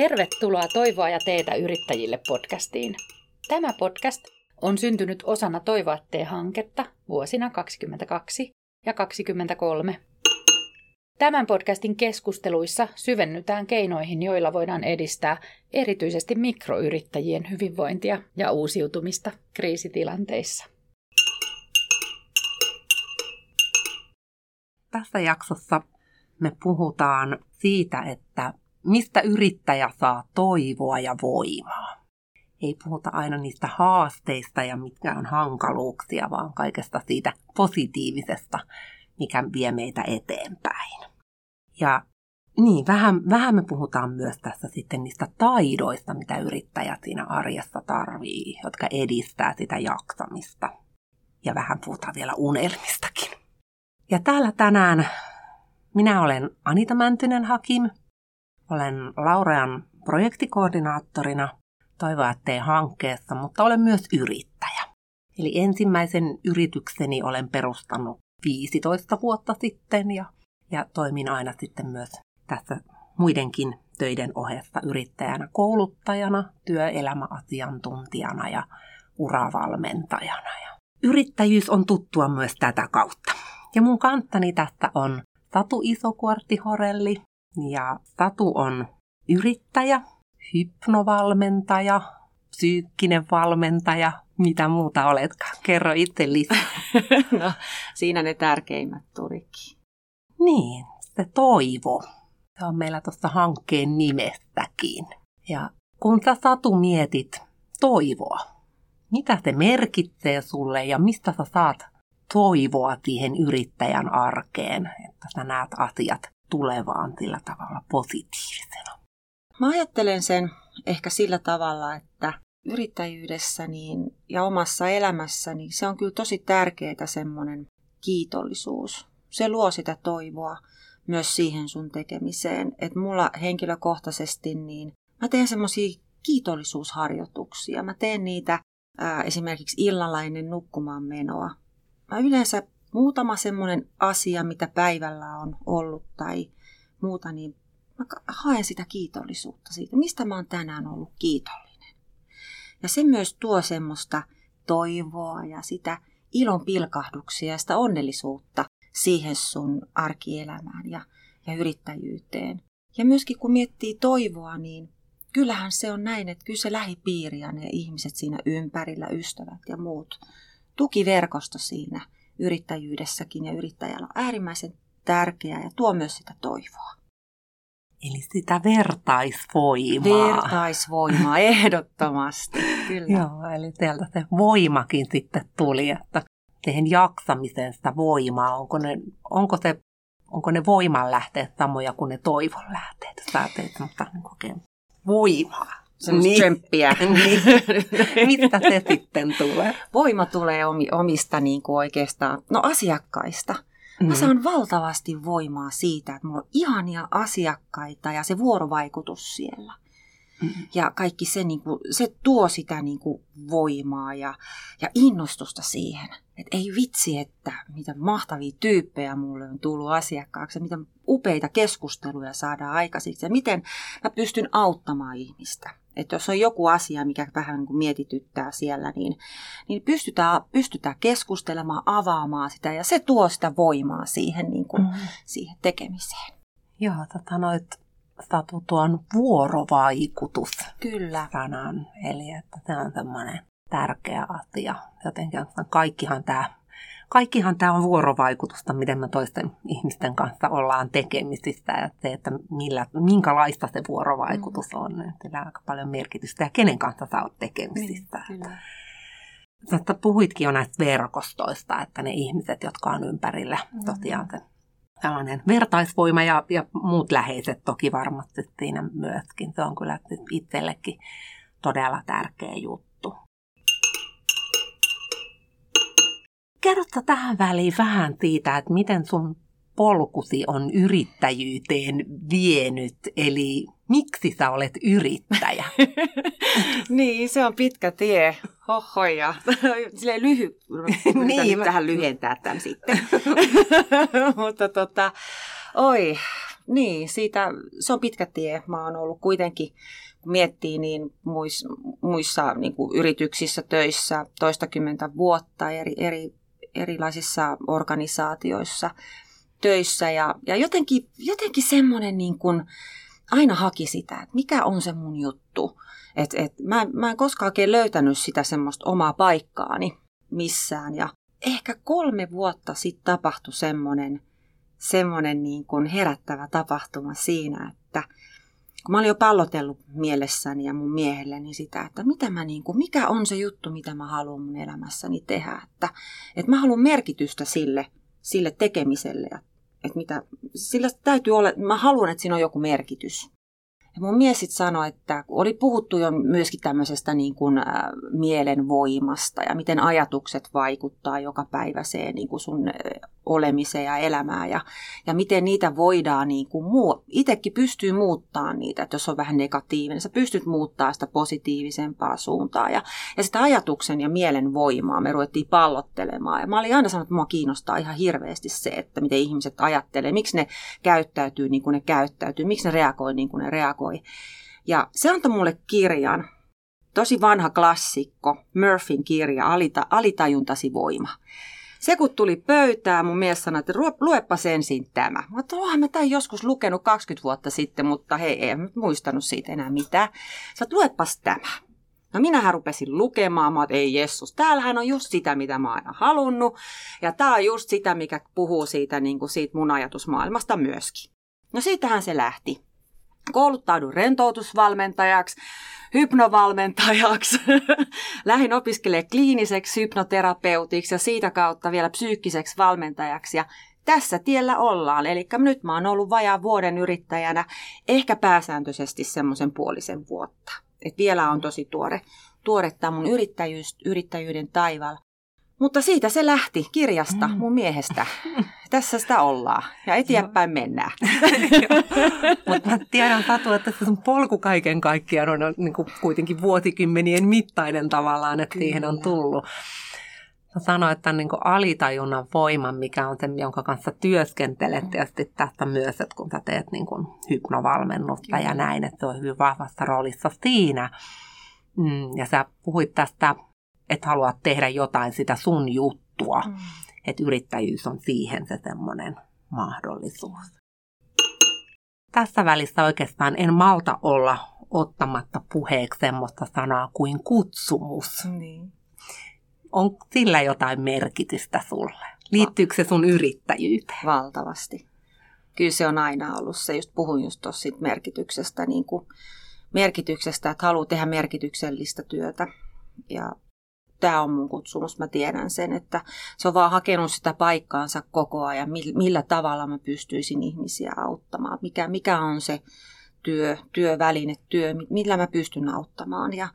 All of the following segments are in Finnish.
Tervetuloa Toivoa ja teetä yrittäjille podcastiin. Tämä podcast on syntynyt osana Toivoa hanketta vuosina 2022 ja 2023. Tämän podcastin keskusteluissa syvennytään keinoihin, joilla voidaan edistää erityisesti mikroyrittäjien hyvinvointia ja uusiutumista kriisitilanteissa. Tässä jaksossa me puhutaan siitä, että mistä yrittäjä saa toivoa ja voimaa. Ei puhuta aina niistä haasteista ja mitkä on hankaluuksia, vaan kaikesta siitä positiivisesta, mikä vie meitä eteenpäin. Ja niin, vähän, vähän me puhutaan myös tässä sitten niistä taidoista, mitä yrittäjät siinä arjessa tarvii, jotka edistää sitä jaksamista. Ja vähän puhutaan vielä unelmistakin. Ja täällä tänään minä olen Anita Mäntynen Hakim. Olen Laurean projektikoordinaattorina Toivoa tee hankkeessa, mutta olen myös yrittäjä. Eli ensimmäisen yritykseni olen perustanut 15 vuotta sitten ja, ja toimin aina sitten myös tässä muidenkin töiden ohessa yrittäjänä, kouluttajana, työelämäasiantuntijana ja uravalmentajana. Ja yrittäjyys on tuttua myös tätä kautta. Ja mun kanttani tästä on Satu Isokuortihorelli. Ja Satu on yrittäjä, hypnovalmentaja, psyykkinen valmentaja, mitä muuta oletkaan? Kerro itse lisää. no, siinä ne tärkeimmät tulikin. Niin, se toivo. Se on meillä tuossa hankkeen nimestäkin. Ja kun sä Satu mietit toivoa, mitä se merkitsee sulle ja mistä sä saat toivoa siihen yrittäjän arkeen, että sä näet asiat tulevaan sillä tavalla positiivisena? Mä ajattelen sen ehkä sillä tavalla, että yrittäjyydessä niin, ja omassa elämässä niin se on kyllä tosi tärkeää semmoinen kiitollisuus. Se luo sitä toivoa myös siihen sun tekemiseen. Että mulla henkilökohtaisesti niin mä teen semmoisia kiitollisuusharjoituksia. Mä teen niitä ää, esimerkiksi illalla ennen nukkumaan menoa mä yleensä muutama semmoinen asia, mitä päivällä on ollut tai muuta, niin mä haen sitä kiitollisuutta siitä, mistä mä oon tänään ollut kiitollinen. Ja se myös tuo semmoista toivoa ja sitä ilon pilkahduksia ja sitä onnellisuutta siihen sun arkielämään ja, ja yrittäjyyteen. Ja myöskin kun miettii toivoa, niin kyllähän se on näin, että kyllä se lähipiiri ja ne ihmiset siinä ympärillä, ystävät ja muut, tukiverkosto siinä yrittäjyydessäkin ja yrittäjällä on äärimmäisen tärkeää ja tuo myös sitä toivoa. Eli sitä vertaisvoimaa. Vertaisvoimaa, ehdottomasti, kyllä. Joo, eli sieltä se voimakin sitten tuli, että siihen jaksamiseen sitä voimaa, onko ne, onko se, onko ne voiman lähteet samoja kuin ne toivon lähteet, sä teet mutta niin voimaa semmoista niin. tsemppiä. niin. Mistä se sitten tulee? Voima tulee omista niin kuin oikeastaan, no asiakkaista. Mä mm. saan valtavasti voimaa siitä, että mulla on ihania asiakkaita ja se vuorovaikutus siellä. Mm. Ja kaikki se, niin kuin, se tuo sitä niin kuin, voimaa ja, ja innostusta siihen. Että ei vitsi, että mitä mahtavia tyyppejä mulle on tullut asiakkaaksi, mitä upeita keskusteluja saadaan aikaisiksi ja miten mä pystyn auttamaan ihmistä. Että jos on joku asia, mikä vähän niin kuin mietityttää siellä, niin, niin pystytään, pystytään keskustelemaan, avaamaan sitä ja se tuo sitä voimaa siihen, niin kuin, mm. siihen tekemiseen. Joo, tota noit Satu tuon vuorovaikutus Kyllä. sanan. Eli että se on semmoinen tärkeä asia. Jotenkin kaikkihan tämä kaikkihan tämä on vuorovaikutusta, miten me toisten ihmisten kanssa ollaan tekemisissä ja se, että millä, minkälaista se vuorovaikutus mm. on. Sillä on aika paljon merkitystä ja kenen kanssa sä oot tekemisissä. Niin, Sä puhuitkin jo näistä verkostoista, että ne ihmiset, jotka on ympärillä, mm. tosiaan se tällainen vertaisvoima ja, ja muut läheiset toki varmasti siinä myöskin. Se on kyllä itsellekin todella tärkeä juttu. Kerrotko tähän väliin vähän siitä, että miten sun polkusi on yrittäjyyteen vienyt, eli miksi sä olet yrittäjä? niin, se on pitkä tie. Hohoja. Silleen lyhy... niin, mä... tähän lyhentää tämän sitten. Mutta tota, oi, niin, siitä, se on pitkä tie. Mä oon ollut kuitenkin, kun miettii, niin muissa, muissa niin kuin yrityksissä töissä toistakymmentä vuotta eri, eri, erilaisissa organisaatioissa töissä. Ja, ja jotenkin, jotenkin semmoinen niin kuin, aina haki sitä, että mikä on se mun juttu. Et, et, mä, mä en koskaan oikein löytänyt sitä semmoista omaa paikkaani missään. Ja ehkä kolme vuotta sitten tapahtui semmoinen semmoinen niin kuin herättävä tapahtuma siinä, että kun mä olin jo pallotellut mielessäni ja mun miehelleni sitä, että mitä mä niin kuin, mikä on se juttu, mitä mä haluan mun elämässäni tehdä, että, että mä haluan merkitystä sille, sille tekemiselle, että mitä, sillä täytyy olla, mä haluan, että siinä on joku merkitys. Ja mun mies sitten sanoi, että oli puhuttu jo myöskin tämmöisestä niin kuin, äh, mielenvoimasta ja miten ajatukset vaikuttaa joka päiväiseen niin kuin sun olemiseen ja elämään ja, ja miten niitä voidaan, niin kuin muu, itsekin pystyy muuttaa niitä, että jos on vähän negatiivinen, sä pystyt muuttaa sitä positiivisempaa suuntaa ja, ja sitä ajatuksen ja mielen voimaa me ruvettiin pallottelemaan ja mä olin aina sanonut, että mua kiinnostaa ihan hirveästi se, että miten ihmiset ajattelee, miksi ne käyttäytyy niin kuin ne käyttäytyy, miksi ne reagoi niin kuin ne reagoi. Ja se antoi mulle kirjan, tosi vanha klassikko, Murphyn kirja, Alita, Alitajuntasi voima. Se kun tuli pöytään, mun mies sanoi, että luepa ensin tämä. Mä oon, mä tämän joskus lukenut 20 vuotta sitten, mutta hei, en muistanut siitä enää mitään. Sä oot, luepas tämä. No minähän rupesin lukemaan, mä oon, ei Jessus, täällähän on just sitä, mitä mä aina halunnut. Ja tää on just sitä, mikä puhuu siitä, niin kuin siitä mun ajatusmaailmasta myöskin. No siitähän se lähti. Kouluttaudun rentoutusvalmentajaksi hypnovalmentajaksi. Lähdin opiskelemaan kliiniseksi hypnoterapeutiksi ja siitä kautta vielä psyykkiseksi valmentajaksi. Ja tässä tiellä ollaan. Eli nyt mä oon ollut vajaa vuoden yrittäjänä, ehkä pääsääntöisesti semmoisen puolisen vuotta. Et vielä on tosi tuore, tuore tämä mun yrittäjyys, yrittäjyyden taival. Mutta siitä se lähti kirjasta, mm. mun miehestä. Tässä sitä ollaan ja eteenpäin mennään. Mutta mä tiedän Tatu, että se sun polku kaiken kaikkiaan on niin kuin kuitenkin vuosikymmenien mittainen tavallaan, että Kyllä. siihen on tullut. Sä sanoit että niin alitajunnan voiman, mikä on se, jonka kanssa työskentelet. Ja sitten tästä myös, että kun sä teet niin kuin hypnovalmennusta Kyllä. ja näin, että se on hyvin vahvassa roolissa siinä. Mm, ja sä puhuit tästä että haluat tehdä jotain sitä sun juttua. Mm. Että yrittäjyys on siihen se semmoinen mahdollisuus. Tässä välissä oikeastaan en malta olla ottamatta puheeksi semmoista sanaa kuin kutsumus. Niin. On sillä jotain merkitystä sulle? Liittyykö se sun yrittäjyyteen? Valtavasti. Kyllä se on aina ollut se, just puhun just tuossa merkityksestä, niin kuin merkityksestä, että haluaa tehdä merkityksellistä työtä. Ja tämä on mun kutsumus, mä tiedän sen, että se on vaan hakenut sitä paikkaansa koko ajan, millä tavalla mä pystyisin ihmisiä auttamaan, mikä, mikä on se työ, työväline, työ, millä mä pystyn auttamaan. Ja,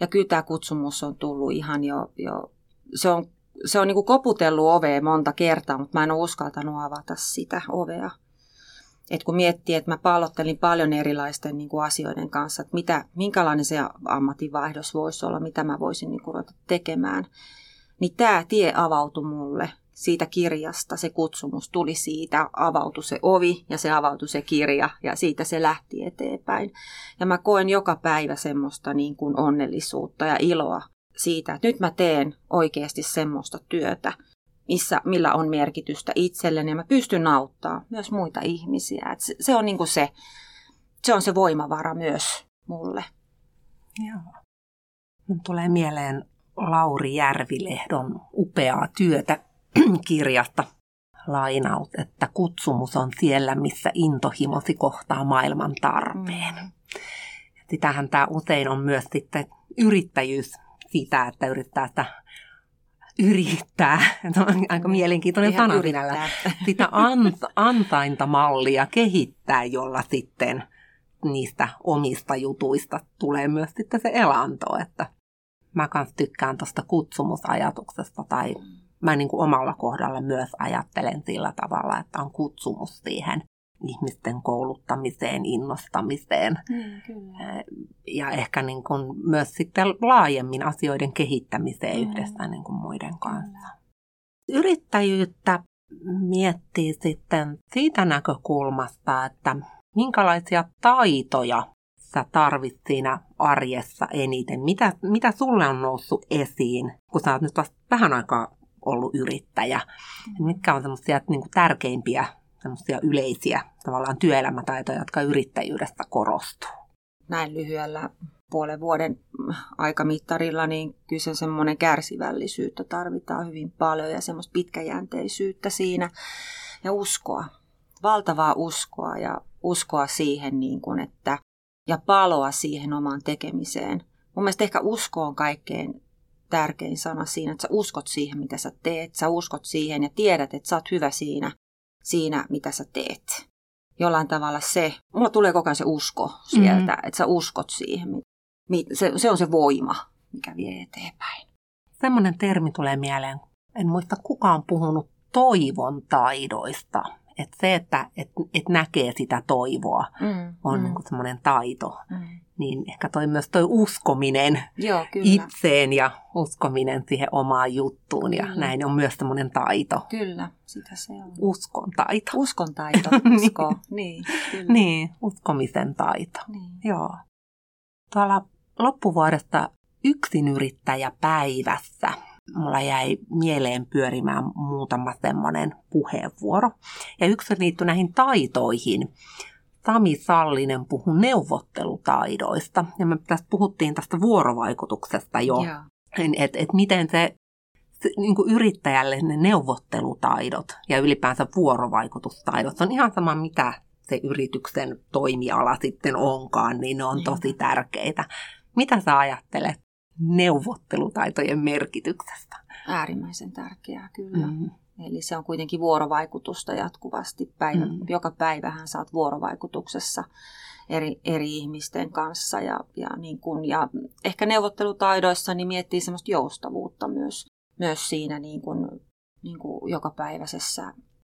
ja kyllä tämä kutsumus on tullut ihan jo, jo se on, se on niin kuin koputellut ovea monta kertaa, mutta mä en ole uskaltanut avata sitä ovea et kun miettii, että mä pallottelin paljon erilaisten niin kuin asioiden kanssa, että mitä, minkälainen se ammatinvaihdos voisi olla, mitä mä voisin niin kuin ruveta tekemään, niin tämä tie avautui mulle siitä kirjasta, se kutsumus tuli siitä, avautui se ovi ja se avautui se kirja ja siitä se lähti eteenpäin. Ja mä koen joka päivä semmoista niin kuin onnellisuutta ja iloa siitä, että nyt mä teen oikeasti semmoista työtä, missä, millä on merkitystä itselleni ja mä pystyn auttaa myös muita ihmisiä. Et se, se, on niinku se, se on se voimavara myös mulle. Joo. Mun tulee mieleen Lauri Järvilehdon upeaa työtä kirjasta lainaus, että kutsumus on siellä, missä intohimosi kohtaa maailman tarpeen. Mm. Sitähän tämä usein on myös sitten yrittäjyys sitä, että yrittää sitä yrittää, se on aika mielenkiintoinen sana sinällä, sitä antaintamallia kehittää, jolla sitten niistä omista jutuista tulee myös sitten se elanto, että mä kans tykkään tuosta kutsumusajatuksesta tai mä niin kuin omalla kohdalla myös ajattelen sillä tavalla, että on kutsumus siihen ihmisten kouluttamiseen, innostamiseen mm, kyllä. ja ehkä niin kuin myös sitten laajemmin asioiden kehittämiseen mm. yhdessä niin kuin muiden kanssa. Yrittäjyyttä miettii sitten siitä näkökulmasta, että minkälaisia taitoja sä tarvit siinä arjessa eniten? Mitä, mitä sulle on noussut esiin, kun sä oot nyt vasta vähän aikaa ollut yrittäjä? Mitkä on semmoisia niin tärkeimpiä, semmoisia yleisiä tavallaan työelämätaitoja, jotka yrittäjyydestä korostuu? Näin lyhyellä puolen vuoden aikamittarilla, niin kyllä se semmoinen kärsivällisyyttä tarvitaan hyvin paljon ja semmoista pitkäjänteisyyttä siinä ja uskoa, valtavaa uskoa ja uskoa siihen, niin kuin, että, ja paloa siihen omaan tekemiseen. Mun mielestä ehkä usko on kaikkein tärkein sana siinä, että sä uskot siihen, mitä sä teet, sä uskot siihen ja tiedät, että sä oot hyvä siinä, siinä mitä sä teet. Jollain tavalla se, mulla tulee koko ajan se usko sieltä, mm-hmm. että sä uskot siihen, se, se on se voima, mikä vie eteenpäin. Semmoinen termi tulee mieleen, en muista kukaan puhunut toivon taidoista. Että se, että et, et näkee sitä toivoa, mm, on mm. Niin semmoinen taito. Mm. Niin ehkä toi myös toi uskominen Joo, kyllä. itseen ja uskominen siihen omaan juttuun. Ja mm. näin on myös semmoinen taito. Kyllä, sitä se on. Uskon taito. Uskon taito, usko. niin, kyllä. niin, uskomisen taito. Niin. Joo. Tuolla loppuvuodesta yksinyrittäjä päivässä mulla jäi mieleen pyörimään muutama semmoinen puheenvuoro. Ja yksi liittyi näihin taitoihin. Sami Sallinen puhui neuvottelutaidoista. Ja me tässä puhuttiin tästä vuorovaikutuksesta jo. Että et miten se, se niin kuin yrittäjälle ne neuvottelutaidot ja ylipäänsä vuorovaikutustaidot, on ihan sama mitä se yrityksen toimiala sitten onkaan, niin ne on tosi tärkeitä. Mitä sä ajattelet neuvottelutaitojen merkityksestä? Äärimmäisen tärkeää, kyllä. Mm-hmm. Eli se on kuitenkin vuorovaikutusta jatkuvasti. Päivä, mm. Joka päivähän saat vuorovaikutuksessa eri, eri ihmisten kanssa. Ja, ja, niin kun, ja ehkä neuvottelutaidoissa niin miettii semmoista joustavuutta myös, myös siinä niin kun, niin kun jokapäiväisessä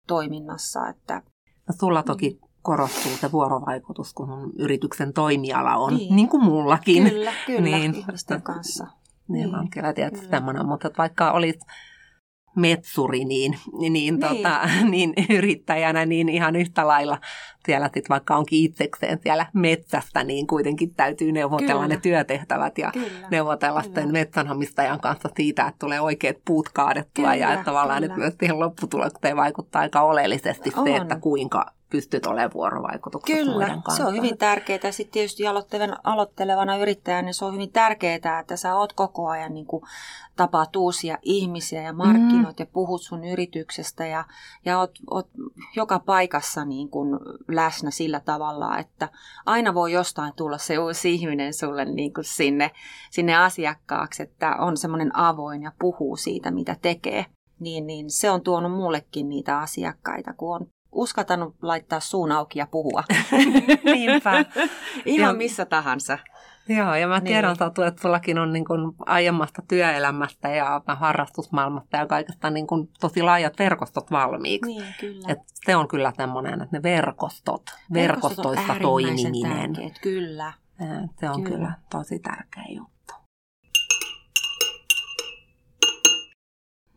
toiminnassa. Että, no, sulla toki mm korostuu se vuorovaikutus, kun yrityksen toimiala on, niin, niin kuin mullakin. Kyllä, kyllä, niin, ihmisten kanssa. Niin, niin on kyllä tietysti tämmöinen, mutta vaikka olit metsuri, niin, niin, niin. Tota, niin yrittäjänä, niin ihan yhtä lailla siellä sit vaikka onkin itsekseen siellä metsästä, niin kuitenkin täytyy neuvotella Kyllä. ne työtehtävät ja Kyllä. neuvotella Kyllä. sitten metsänhomistajan kanssa siitä, että tulee oikeat puut kaadettua Kyllä. ja että tavallaan Kyllä. nyt myös siihen lopputulokseen vaikuttaa aika oleellisesti on. se, että kuinka pystyt olemaan vuorovaikutuksessa Kyllä, kanssa. se on hyvin tärkeää. Sitten tietysti aloittelevana yrittäjänä niin se on hyvin tärkeää, että sä oot koko ajan niin kuin, tapaat uusia ihmisiä ja markkinoit mm. ja puhut sun yrityksestä ja, ja oot, oot joka paikassa niin kuin, läsnä sillä tavalla, että aina voi jostain tulla se uusi ihminen sulle niin kuin sinne, sinne asiakkaaksi, että on semmoinen avoin ja puhuu siitä, mitä tekee. Niin, niin se on tuonut mullekin niitä asiakkaita, kun on uskaltanut laittaa suun auki ja puhua. Niinpä. Ihan ja, missä tahansa. Joo, ja mä niin. tiedän, niin. Tatu, että sullakin on niin kuin aiemmasta työelämästä ja harrastusmaailmasta ja kaikesta niin kuin tosi laajat verkostot valmiiksi. Niin, kyllä. Et se on kyllä semmoinen, että ne verkostot, verkostot verkostoissa toimiminen. Tärkeät, kyllä. Se on kyllä. kyllä tosi tärkeä juttu.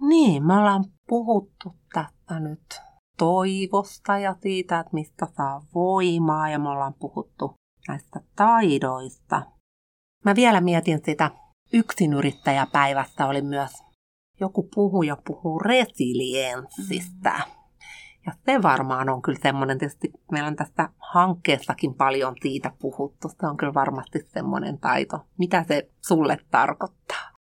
Niin, me ollaan puhuttu tästä nyt toivosta ja siitä, että mistä saa voimaa ja me ollaan puhuttu näistä taidoista. Mä vielä mietin sitä yksinyrittäjäpäivästä oli myös joku puhuja puhuu resilienssistä. Mm. Ja se varmaan on kyllä semmoinen, tietysti meillä on tässä hankkeessakin paljon siitä puhuttu. Se on kyllä varmasti semmoinen taito. Mitä se sulle tarkoittaa?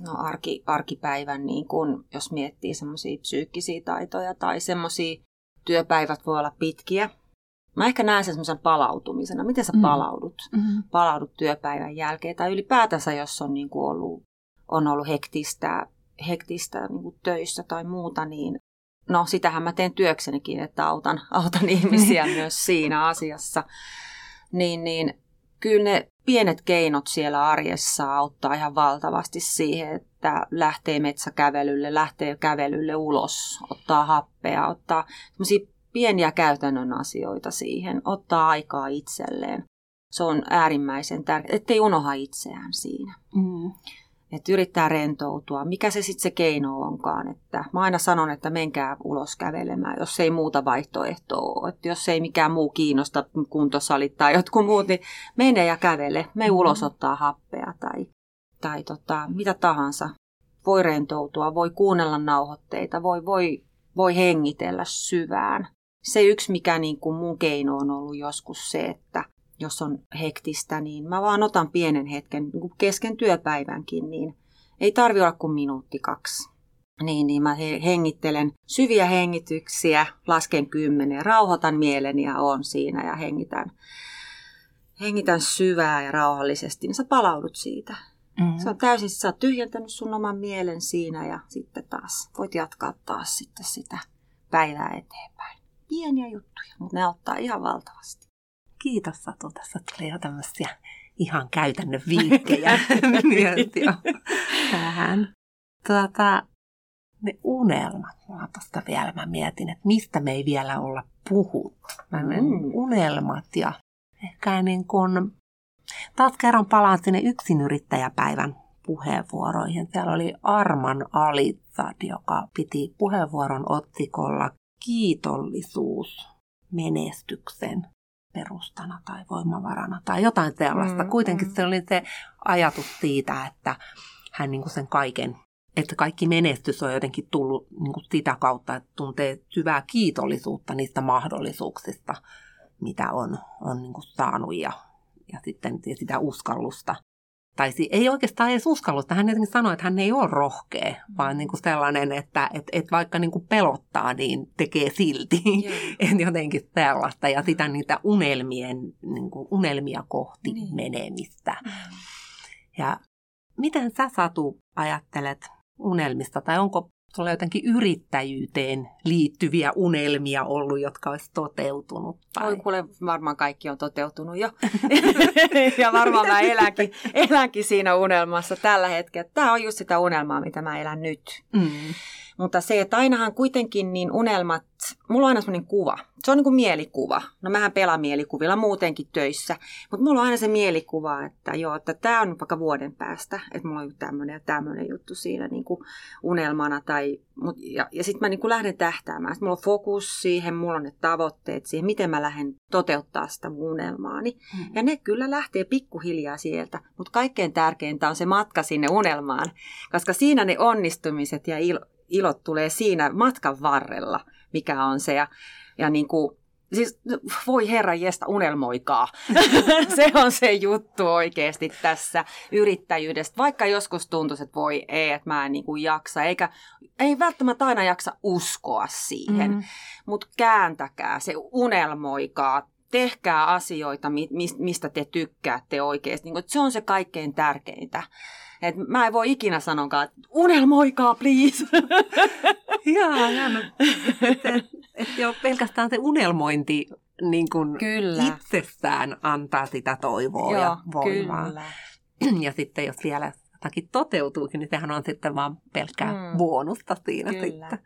No arki, arkipäivän, niin kun, jos miettii semmoisia psyykkisiä taitoja tai semmoisia työpäivät voi olla pitkiä. Mä ehkä näen sen semmoisen palautumisena. Miten sä mm. palaudut? Mm-hmm. Palaudut työpäivän jälkeen tai ylipäätänsä, jos on niin kuin ollut, on ollut hektistä, hektistä niin kuin töissä tai muuta, niin no sitähän mä teen työksenikin, että autan, autan ihmisiä myös siinä asiassa. Niin, niin kyllä ne pienet keinot siellä arjessa auttaa ihan valtavasti siihen, että lähtee metsäkävelylle, lähtee kävelylle ulos, ottaa happea, ottaa pieniä käytännön asioita siihen, ottaa aikaa itselleen. Se on äärimmäisen tärkeää, ettei unoha itseään siinä. Mm. Että yrittää rentoutua, mikä se sitten se keino onkaan. Että mä aina sanon, että menkää ulos kävelemään, jos ei muuta vaihtoehtoa ole. Että jos ei mikään muu kiinnosta, kuntosalit tai jotkut muut, niin mene ja kävele. Me mm-hmm. ulos ottaa happea tai, tai tota, mitä tahansa. Voi rentoutua, voi kuunnella nauhoitteita, voi, voi, voi hengitellä syvään. Se yksi, mikä niin kuin mun keino on ollut joskus se, että jos on hektistä, niin mä vaan otan pienen hetken niin kesken työpäivänkin, niin ei tarvi olla kuin minuutti kaksi. Niin, niin mä hengittelen syviä hengityksiä, lasken kymmenen, rauhoitan mieleni ja on siinä ja hengitän, hengitän syvää ja rauhallisesti, niin sä palaudut siitä. Mm-hmm. Se on täysin, sä oot tyhjentänyt sun oman mielen siinä ja sitten taas voit jatkaa taas sitten sitä päivää eteenpäin. Pieniä juttuja, mutta ne auttaa ihan valtavasti. Kiitos Satu, tässä tuli jo tämmöisiä ihan käytännön vinkkejä jo tähän. Tuota, ne unelmat, mä tuosta vielä mä mietin, että mistä me ei vielä olla puhuttu. Mä mm. Unelmat ja ehkä niin kuin, taas kerran palaan sinne yksinyrittäjäpäivän puheenvuoroihin. Siellä oli Arman Alitsad, joka piti puheenvuoron otsikolla Kiitollisuus menestyksen perustana tai voimavarana tai jotain sellaista. Mm, Kuitenkin mm. se oli se ajatus siitä, että hän niin kuin sen kaiken, että kaikki menestys on jotenkin tullut niin kuin sitä kautta, että tuntee syvää kiitollisuutta niistä mahdollisuuksista, mitä on, on niin kuin saanut ja, ja sitten sitä uskallusta tai ei oikeastaan edes uskallus. Hän jotenkin sanoi, että hän ei ole rohkea, vaan niin kuin sellainen, että et, et vaikka niin kuin pelottaa, niin tekee silti. Yeah. jotenkin sellaista. Ja sitä niitä unelmien, niin kuin unelmia kohti niin. menemistä. Mm. Ja miten sä Satu ajattelet unelmista, tai onko sulla jotenkin yrittäjyyteen liittyviä unelmia ollut, jotka olisi toteutunut? Tai... Oi kuule, varmaan kaikki on toteutunut jo. ja varmaan mä elänkin, elänkin siinä unelmassa tällä hetkellä. Tämä on just sitä unelmaa, mitä mä elän nyt. Mm. Mutta se, että ainahan kuitenkin niin unelmat, mulla on aina semmoinen kuva. Se on niin kuin mielikuva. No mähän pelaan mielikuvilla muutenkin töissä. Mutta mulla on aina se mielikuva, että joo, että tämä on vaikka vuoden päästä. Että mulla on tämmöinen ja tämmöinen juttu siinä niin kuin unelmana. Tai, ja ja sitten mä niin kuin lähden tähtäämään. Sitten mulla on fokus siihen, mulla on ne tavoitteet siihen, miten mä lähden toteuttaa sitä mun unelmaani. Hmm. Ja ne kyllä lähtee pikkuhiljaa sieltä. Mutta kaikkein tärkeintä on se matka sinne unelmaan. Koska siinä ne onnistumiset ja ilo, ilot tulee siinä matkan varrella, mikä on se. Ja, ja niin kuin, siis voi herra jestä, unelmoikaa. se on se juttu oikeasti tässä yrittäjyydestä. Vaikka joskus tuntuisi, että voi ei, että mä en niin kuin jaksa, eikä ei välttämättä aina jaksa uskoa siihen. Mm. Mutta kääntäkää se, unelmoikaa, tehkää asioita, mistä te tykkäätte oikeasti. Niin se on se kaikkein tärkeintä. Et mä en voi ikinä sanoa, että unelmoikaa, please. Jaa, hieno. Että et, et jo pelkästään se unelmointi niin kun kyllä. itsessään antaa sitä toivoa Joo, ja voimaa. Kyllä. Ja sitten jos vielä jotakin toteutuukin, niin sehän on sitten vaan pelkkää mm. bonusta siinä kyllä. sitten.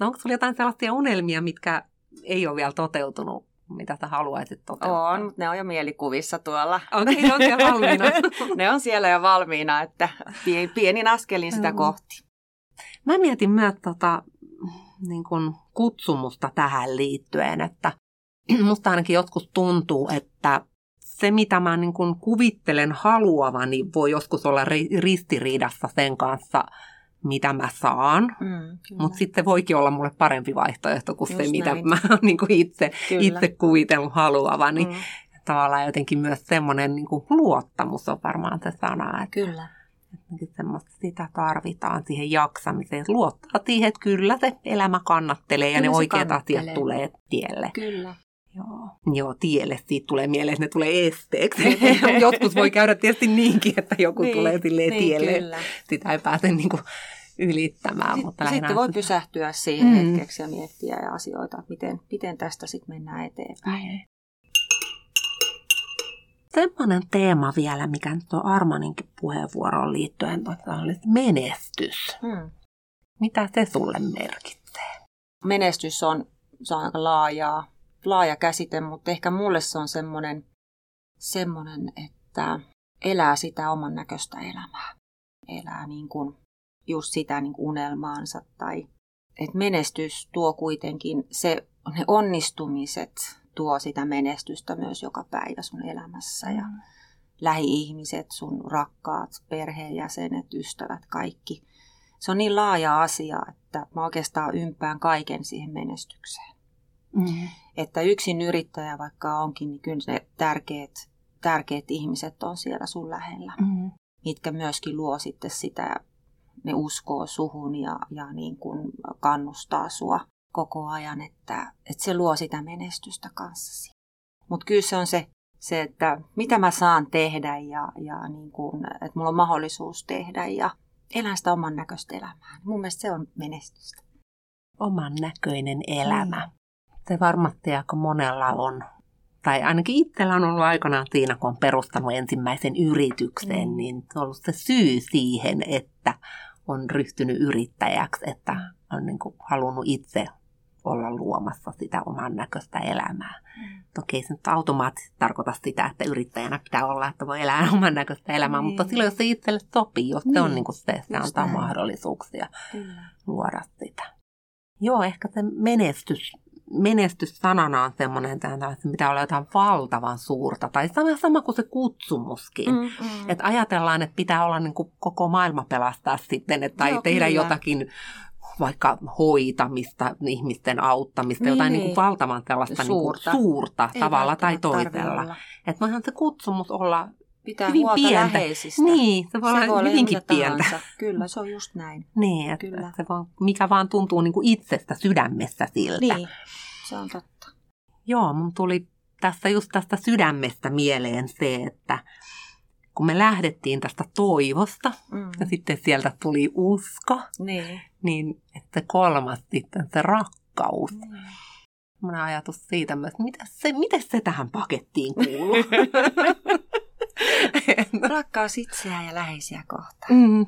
No onko sulla jotain sellaisia unelmia, mitkä ei ole vielä toteutunut mitä sä haluaisit toteuttaa? On, mutta ne on jo mielikuvissa tuolla. Okei, okay, on siellä valmiina. ne on siellä jo valmiina, että pienin askelin sitä mm. kohti. Mä mietin myös tota, niin kun kutsumusta tähän liittyen, että musta ainakin joskus tuntuu, että se, mitä mä niin kun kuvittelen haluavani, voi joskus olla ristiriidassa sen kanssa, mitä mä saan, mm, mutta sitten voikin olla mulle parempi vaihtoehto kuin Just se, mitä näin. mä oon niin itse, itse kuvitellut haluavani. Mm. Tavallaan jotenkin myös semmoinen niin luottamus on varmaan se sana. Että, Kyllä. Että semmoista sitä tarvitaan siihen jaksamiseen. Että luottaa siihen, että kyllä se elämä kannattelee kyllä ja ne oikeat asiat tulee tielle. Kyllä. Joo. Joo, tielle. Siitä tulee mieleen, että ne tulee esteeksi. Joskus voi käydä tietysti niinkin, että joku niin, tulee silleen niin, tielle. Kyllä. Sitä ei pääse niin kuin ylittämään. Sitten, mutta sitten voi pysähtyä siihen mm. hetkeksi ja miettiä ja asioita, että miten, miten tästä sitten mennään eteenpäin. Mm. Semmoinen teema vielä, mikä nyt on Armaninkin puheenvuoroon liittyen, oli menestys. Hmm. Mitä se sulle merkitsee? Menestys on, se on aika laajaa, laaja käsite, mutta ehkä mulle se on semmoinen, semmoinen, että elää sitä oman näköistä elämää. elää niin kuin just sitä niin kuin unelmaansa tai että menestys tuo kuitenkin se, ne onnistumiset tuo sitä menestystä myös joka päivä sun elämässä ja mm. lähi-ihmiset, sun rakkaat, perheenjäsenet, ystävät, kaikki. Se on niin laaja asia, että mä oikeastaan ympään kaiken siihen menestykseen. Mm. Että yksin yrittäjä vaikka onkin, niin kyllä ne tärkeät, tärkeät ihmiset on siellä sun lähellä, mm. mitkä myöskin luo sitten sitä, ne uskoo suhun ja, ja niin kuin kannustaa sua koko ajan, että, että se luo sitä menestystä kanssasi. Mutta kyllä se on se, se, että mitä mä saan tehdä ja, ja niin kuin, että mulla on mahdollisuus tehdä ja elän sitä oman näköistä elämää. Mun mielestä se on menestystä. Oman näköinen elämä. Mm. Se varmasti aika monella on, tai ainakin itsellä on ollut aikanaan siinä, kun on perustanut ensimmäisen yrityksen, mm. niin on ollut se syy siihen, että on ryhtynyt yrittäjäksi, että on niin kuin halunnut itse olla luomassa sitä oman näköistä elämää. Mm. Toki se nyt automaattisesti tarkoita sitä, että yrittäjänä pitää olla, että voi elää oman näköistä elämää, niin. mutta silloin jos se itselle sopii, jos niin. se on niin, niin kuin se, se antaa näin. mahdollisuuksia Kyllä. luoda sitä. Joo, ehkä se menestys, menestys sanana on semmoinen, että mitä olla jotain valtavan suurta, tai sama, sama kuin se kutsumuskin. Mm, mm. Että ajatellaan, että pitää olla niin kuin koko maailma pelastaa sitten, että, tai Joo, tehdä kyllä. jotakin vaikka hoitamista, ihmisten auttamista, niin, jotain niin. Niin kuin valtavan tällaista suurta, niin kuin suurta tavalla tai toisella. Että voihan se kutsumus olla Pitää hyvin huolta pientä. läheisistä. Niin, se voi se olla voi hyvinkin pientä. Tahansa. Kyllä, se on just näin. Niin, että Kyllä. se voi, mikä vaan tuntuu niin kuin itsestä sydämessä siltä. Niin, se on totta. Joo, mun tuli tässä just tästä sydämestä mieleen se, että kun me lähdettiin tästä toivosta mm. ja sitten sieltä tuli usko, niin, niin että kolmas sitten se rakkaus. Mm. Mun ajatus siitä myös, mitä se, miten se tähän pakettiin kuuluu? Rakkaus itseään ja läheisiä kohtaan. Mm.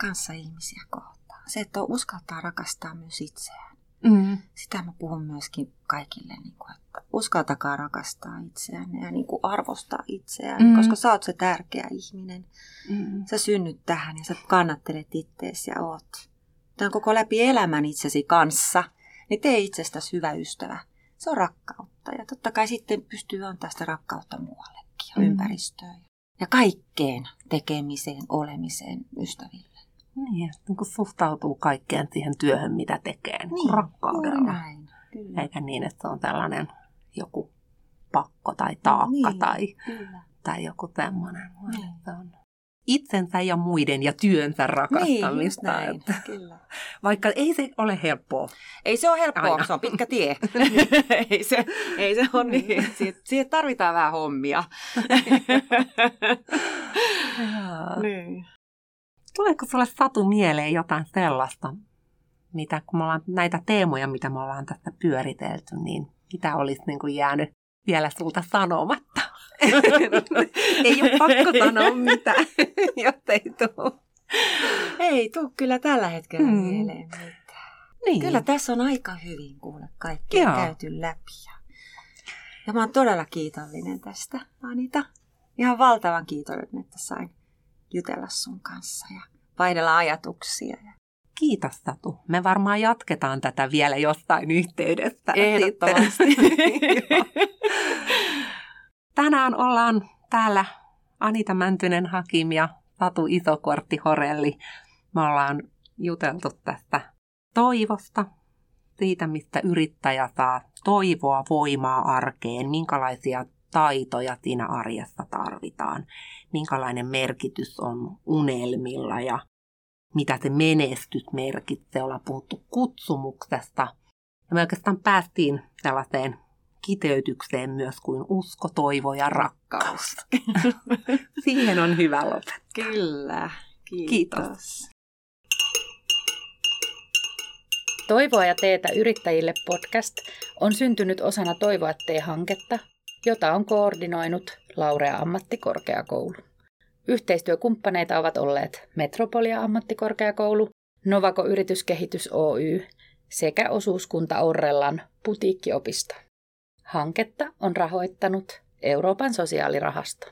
Kanssa ihmisiä kohtaan. Se, että uskaltaa rakastaa myös itseään. Mm. Sitä mä puhun myöskin kaikille, niin kuin, että uskaltakaa rakastaa itseään ja niin kuin arvostaa itseään, mm. koska sä oot se tärkeä ihminen. Mm. Sä synnyt tähän ja sä kannattelet itteesi ja oot. Tämä koko läpi elämän itsesi kanssa, niin tee itsestäsi hyvä ystävä. Se on rakkautta ja totta kai sitten pystyy antaa sitä rakkautta muuallekin ja mm. ympäristöön ja kaikkeen tekemiseen, olemiseen ystäville. Niin, niin suhtautuu kaikkeen siihen työhön, mitä tekee niin, niin rakkaudella. Näin, kyllä. Eikä niin, että se on tällainen joku pakko tai taakka niin, tai, tai joku tämmöinen. Niin. On itsensä ja muiden ja työnsä rakastamista. Niin, näin, että, kyllä. Vaikka ei se ole helppoa. Ei se ole helppoa, Aina. se on pitkä tie. ei, se, ei se ole niin. Siihen, siihen tarvitaan vähän hommia. niin. Tuleeko sulle Satu mieleen jotain sellaista, mitä kun me ollaan näitä teemoja, mitä me ollaan tässä pyöritelty, niin mitä olisi niin kuin jäänyt vielä sulta sanomatta? ei ole pakko sanoa mitään, jotta ei tule. Ei tule kyllä tällä hetkellä hmm. mieleen mitään. Niin. Kyllä tässä on aika hyvin kuule kaikki käyty läpi. Ja mä oon todella kiitollinen tästä, Anita. Ihan valtavan kiitollinen, että sain jutella sun kanssa ja vaihdella ajatuksia. Kiitos Satu. Me varmaan jatketaan tätä vielä jostain yhteydessä. Ehdottomasti. Tänään ollaan täällä Anita Mäntynen Hakim ja Satu Isokortti Horelli. Me ollaan juteltu tästä toivosta, siitä mistä yrittäjä saa toivoa, voimaa arkeen, minkälaisia taitoja siinä arjessa tarvitaan, minkälainen merkitys on unelmilla ja mitä se menestys merkitsee. Ollaan puhuttu kutsumuksesta. Ja me oikeastaan päästiin tällaiseen kiteytykseen myös kuin usko, toivo ja rakkaus. Siihen on hyvä lopettaa. Kyllä. Kiitos. Kiitos. Toivoa ja teetä yrittäjille podcast on syntynyt osana Toivoa tee-hanketta, jota on koordinoinut Laurea ammattikorkeakoulu. Yhteistyökumppaneita ovat olleet Metropolia ammattikorkeakoulu, Novako Yrityskehitys Oy sekä osuuskunta Orrellan putiikkiopisto. Hanketta on rahoittanut Euroopan sosiaalirahasto.